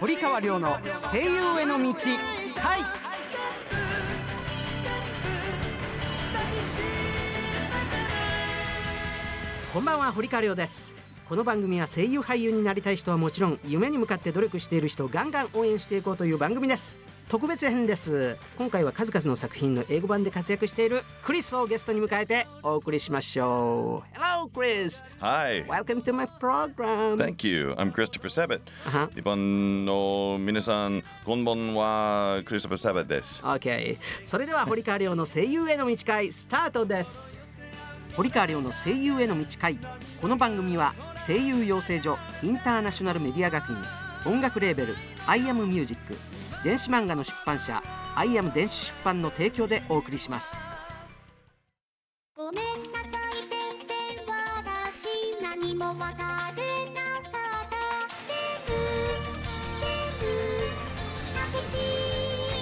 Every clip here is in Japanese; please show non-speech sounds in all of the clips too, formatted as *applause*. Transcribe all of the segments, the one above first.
堀川亮の声優への道はい。こんばんは堀川亮です。この番組は声優俳優になりたい人はもちろん夢に向かって努力している人をガンガン応援していこうという番組です。特別編です今回は数々の作品の英語版で活躍しているクリスをゲストに迎えてお送りしましょう Hello Chris Hi. Welcome to my program Thank you. I'm Christopher Sabat. は日本の皆さん、こんばんは。クリストファー・サバットです。OK それでは堀川亮の声優への道会スタートです堀川亮の声優への道会この番組は声優養成所インターナショナルメディア学院音楽レーベル「アイアムミュージック電子漫画の出版社「アイアム電子出版」の提供でお送りします。ごめんなさい先生私何もわかれなかった。全部全部抱きし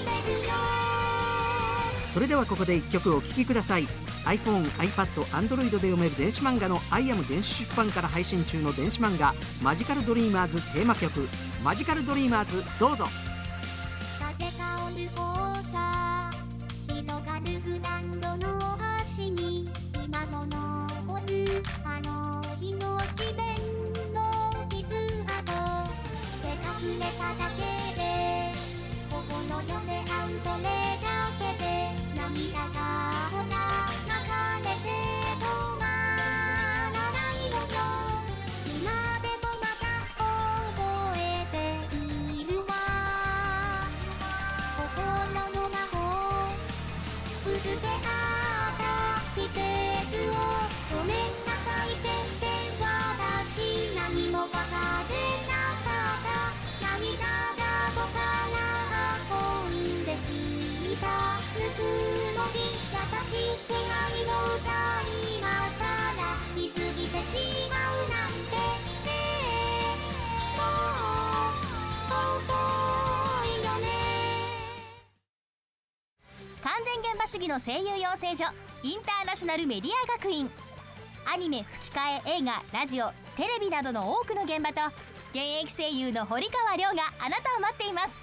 めるよそれではここで1曲お聴きください iPhone、iPad、Android で読める電子漫画の「アイアム電子出版」から配信中の電子漫画「マジカルドリーマーズ」テーマ曲「マジカルドリーマーズ」どうぞつであった季節をごめんなさい先生私何もわかれなかった涙が僕から運んできたぬくもり優しい気配の歌今さら気づいてしまうな。完全現場主義の声優養成所インターナショナルメディア学院。アニメ吹き替え映画ラジオテレビなどの多くの現場と現役声優の堀川亮があなたを待っています。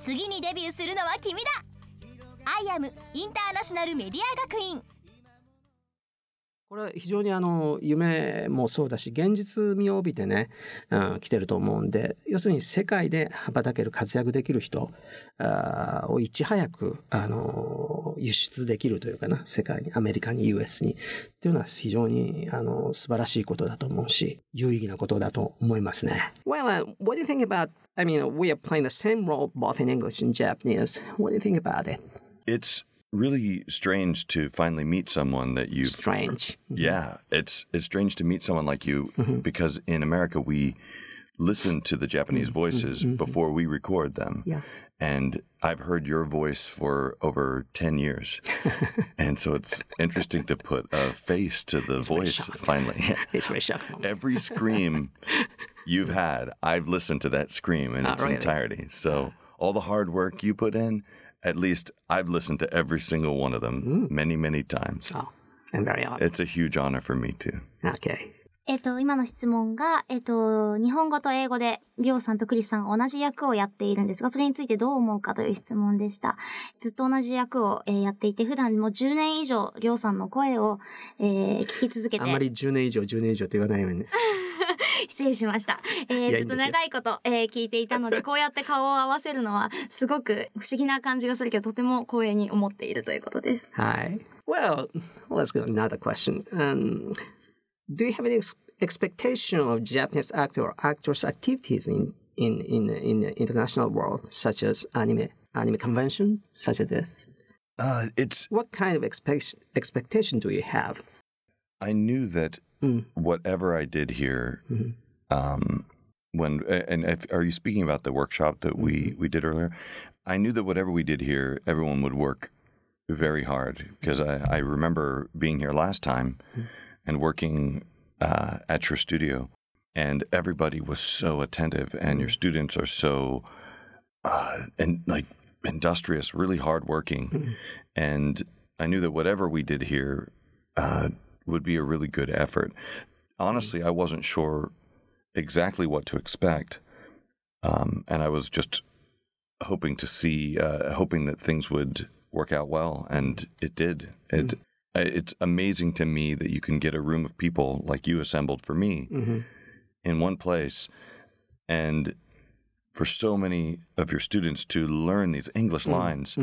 次にデビューするのは君だ。アイアムインターナショナルメディア学院。これは非常にあの夢もそうだし現実味を帯びてね、うん、来てると思うんで要するに世界で羽ばたける活躍できる人あーをいち早くあの輸出できるというかな世界にアメリカに US にっていうのは非常にあの素晴らしいことだと思うし有意義なことだと思いますね。Well, uh, what do you think about? I mean, we are playing the same role both in English and Japanese. What do you think about it? It's really strange to finally meet someone that you. Strange. Mm-hmm. Yeah, it's it's strange to meet someone like you mm-hmm. because in America we listen to the Japanese mm-hmm. voices before we record them. Yeah. And I've heard your voice for over 10 years. *laughs* and so it's interesting to put a face to the very voice finally. *laughs* It's very shocking. *laughs* Every scream you've had, I've listened to that scream in Oh, its really? entirety. So all the hard work you put in, at least I've listened to every single one of them many, many times. Oh, I'm very honored. It's a huge honor for me too. Okay. えっと、今の質問が、えっと、日本語と英語で、りょうさんとクリスさんが同じ役をやっているんですが、それについてどう思うかという質問でした。ずっと同じ役を、えーやっていて、普段もう10年以上、りょうさんの声を、えー聞き続けて、あんまり10年以上10年以上って言わないようにね。失礼しました。えーずっと長いこと、えー聞いていたので、こうやって顔を合わせるのは、すごく不思議な感じがするけど、とても光栄に思っているということです。Hi. Well, let's go another question. Um, do you have any ex- expectation of Japanese actor or actress activities in in in in the international world, such as anime anime convention, such as this? Uh, it's, What kind of expect- expectation do you have? I knew that Mm. whatever I did here, Mhm. um, when, and if, are you speaking about the workshop that we, we did earlier? I knew that whatever we did here, everyone would work very hard because I, I remember being here last time and working uh, at your studio, and everybody was so attentive, and your students are so uh, and like industrious, really hardworking, and I knew that whatever we did here uh, would be a really good effort. Honestly, I wasn't sure exactly what to expect. Um, and I was just hoping to see, uh, hoping that things would work out well, and it did. It it's amazing to me that you can get a room of people like you assembled for me in one place, and for so many of your students to learn these English lines,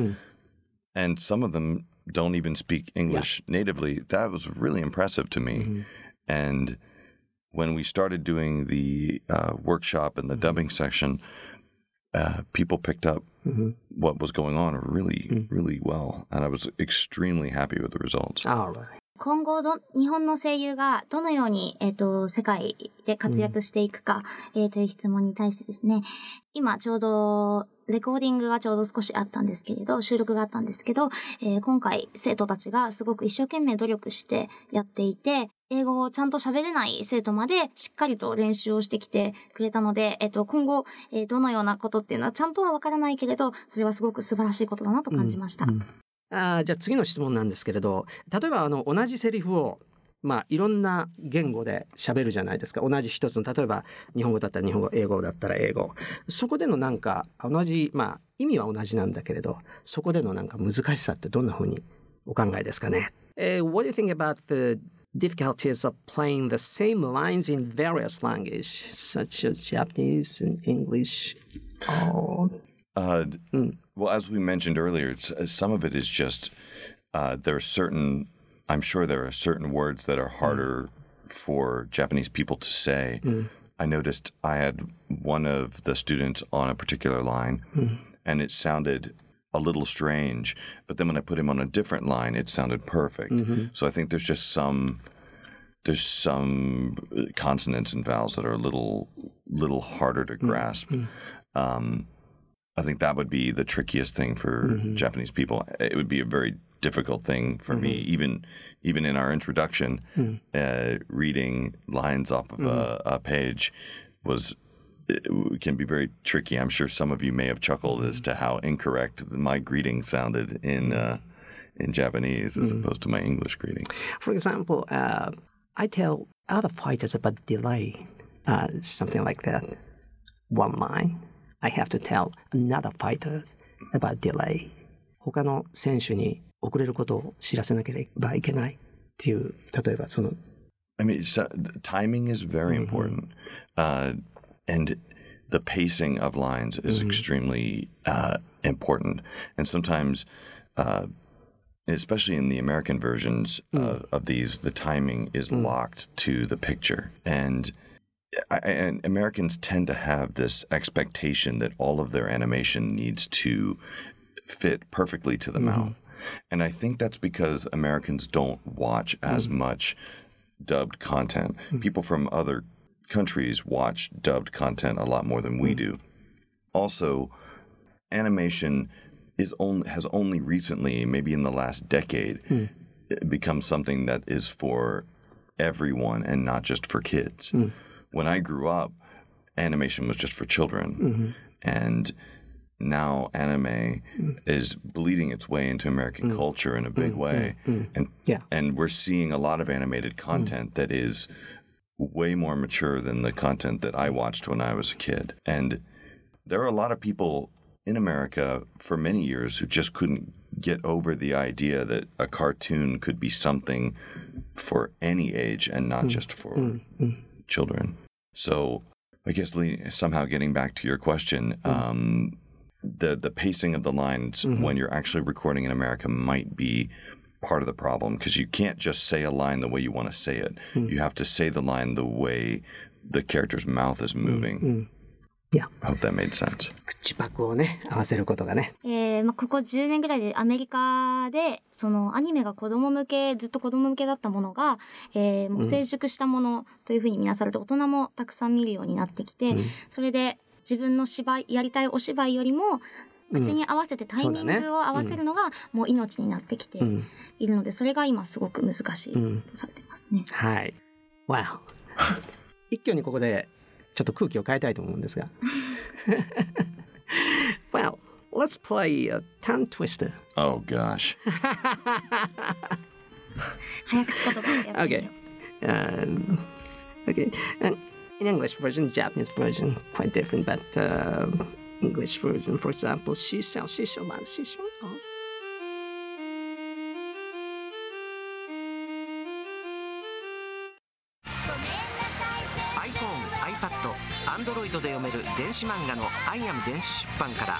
and some of them don't even speak English natively. That was really impressive to me, and when we started doing the uh, workshop and the dubbing section, uh, people picked up what was going on really, really well, and I was extremely happy with the results. Alright. 今後ど、日本の声優がどのように、えっ、と、世界で活躍していくか、えーという質問に対してですね、今ちょうど、 レコーディングがちょうど少しあったんですけれど、収録があったんですけど、えー今回生徒たちがすごく一生懸命努力してやっていて、英語をちゃんと喋れない生徒までしっかりと練習をしてきてくれたので、えっ、と、今後、えーどのようなことっていうのはちゃんとはわからないけれど、それはすごく素晴らしいことだなと感じました。あーじゃあ次の質問なんですけれど例えばあの同じセリフをまあいろんな言語で喋るじゃないですか同じ一つの例えば日本語だったら日本語英語だったら英語そこでのなんか同じまあ意味は同じなんだけれどそこでのなんか難しさってどんなふうにお考えですかね、えー What do you think about the difficulties of playing the same lines in various languages such as Japanese and English? Oh, Uh, Well, as we mentioned earlier, it's, uh, some of it is just uh, there are certain. I'm sure there are certain words that are hmm. harder for Japanese people to say. Hmm. I noticed I had one of the students on a particular line, hmm. and it sounded a little strange. But then when I put him on a different line, it sounded perfect. Mm-hmm. So I think there's just some there's some uh, consonants and vowels that are a little little harder to grasp. Um, I think that would be the trickiest thing for mm-hmm. Japanese people. It would be a very difficult thing for me, even even in our introduction, uh, reading lines off of a, a page was it can be very tricky. I'm sure some of you may have chuckled as to how incorrect my greeting sounded in uh, in Japanese as opposed to my English greeting. For example, uh, I tell other fighters about delay, uh, something like that. One line, I have to tell another fighters about delay. 他の選手に 遅れることを知らせなければいけないっていう、例えばその、 I mean, so, the timing is very important, uh, and the pacing of lines is extremely uh, important. And sometimes, uh, especially in the American versions of, of these, the timing is locked to the picture, and I, and Americans tend to have this expectation that all of their animation needs to fit perfectly to the mouth. And I think that's because Americans don't watch as mm. much dubbed content. Mm. People from other countries watch dubbed content a lot more than we mm. do. Also, animation is only has only recently, maybe in the last decade, hmm. become something that is for everyone and not just for kids. Hmm. When I grew up, animation was just for children, mm-hmm. and now anime mm. is bleeding its way into American mm. culture in a big mm, way, and Yeah. and we're seeing a lot of animated content that is way more mature than the content that I watched when I was a kid. And there are a lot of people in America for many years who just couldn't get over the idea that a cartoon could be something for any age and not just for children. So, I guess somehow getting back to your question, um, the the pacing of the lines when you're actually recording in America might be part of the problem because you can't just say a line the way you want to say it. You have to say the line the way the character's mouth is moving. Yeah. I hope that made sense. 口パクをね、合わせることがね。えーまあ、ここ10年ぐらいでアメリカで、そのアニメが子供向け、ずっと子供向けだったものが、えーもう成熟したものというふうに見なされて、大人もたくさん見るようになってきて、それで 自分の芝居、やりたいお芝居よりも、口に合わせてタイミングを合わせるのがもう命になってきてんいるので、それが今すごく難しいとされてますね。はい。Wow. *laughs* 一挙にここでちょっと空気を変えたいと思うんですが。*laughs* well, let's play a tongue twister. Oh gosh. *laughs* 早口言葉やってみよ Okay. Um, okay. And in English version, Japanese version, quite different. But uh, English version, for example, 師匠師匠ま師匠。iPhone、iPad、Android で読める電子漫画の「アイアム電子出版」から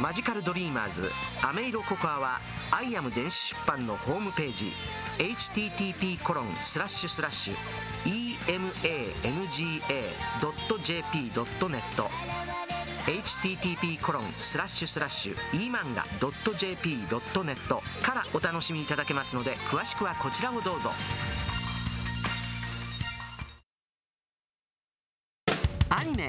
マジカルドリーマーズアメイロココアはアイアム電子出版のホームページ http コロンスラッシュスラッシュ emanga.jp.net http コロンスラッシュスラッシュ emanga.jp.net からお楽しみいただけますので詳しくはこちらをどうぞ。アニメ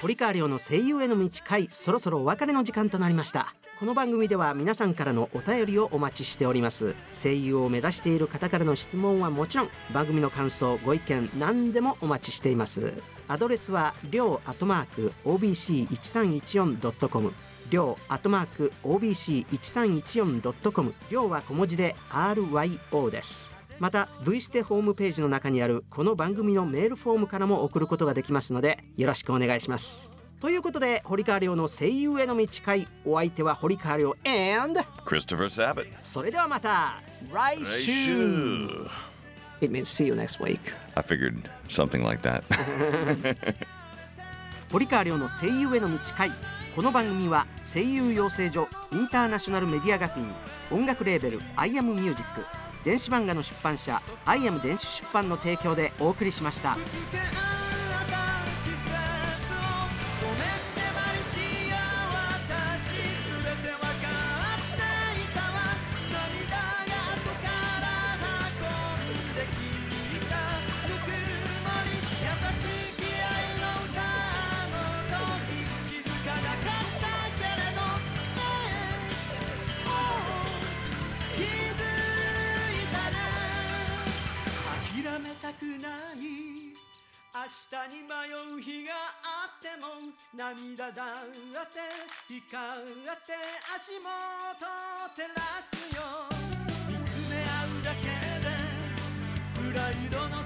堀川亮の声優への道回そろそろお別れの時間となりました。この番組では皆さんからのお便りをお待ちしております。声優を目指している方からの質問はもちろん番組の感想ご意見何でもお待ちしています。アドレスはりょうアットマーク OBC1314.com りょうアットマーク OBC1314.com りょうは小文字で RYO です。また V ステホームページの中にあるこの番組のメールフォームからも送ることができますのでよろしくお願いしますということで堀川亮の声優への道会お相手は堀川亮 and Christopher Sabat. それではまた来週. It means see you next week I figured something like that. *laughs* 堀川亮の声優への道会この番組は声優養成所インターナショナルメディア学院音楽レーベル「アイアムミュージック電子漫画の出版社「アイアム電子出版」の提供でお送りしました。涙だって光って足元照らすよ見つめ合うだけでプライドの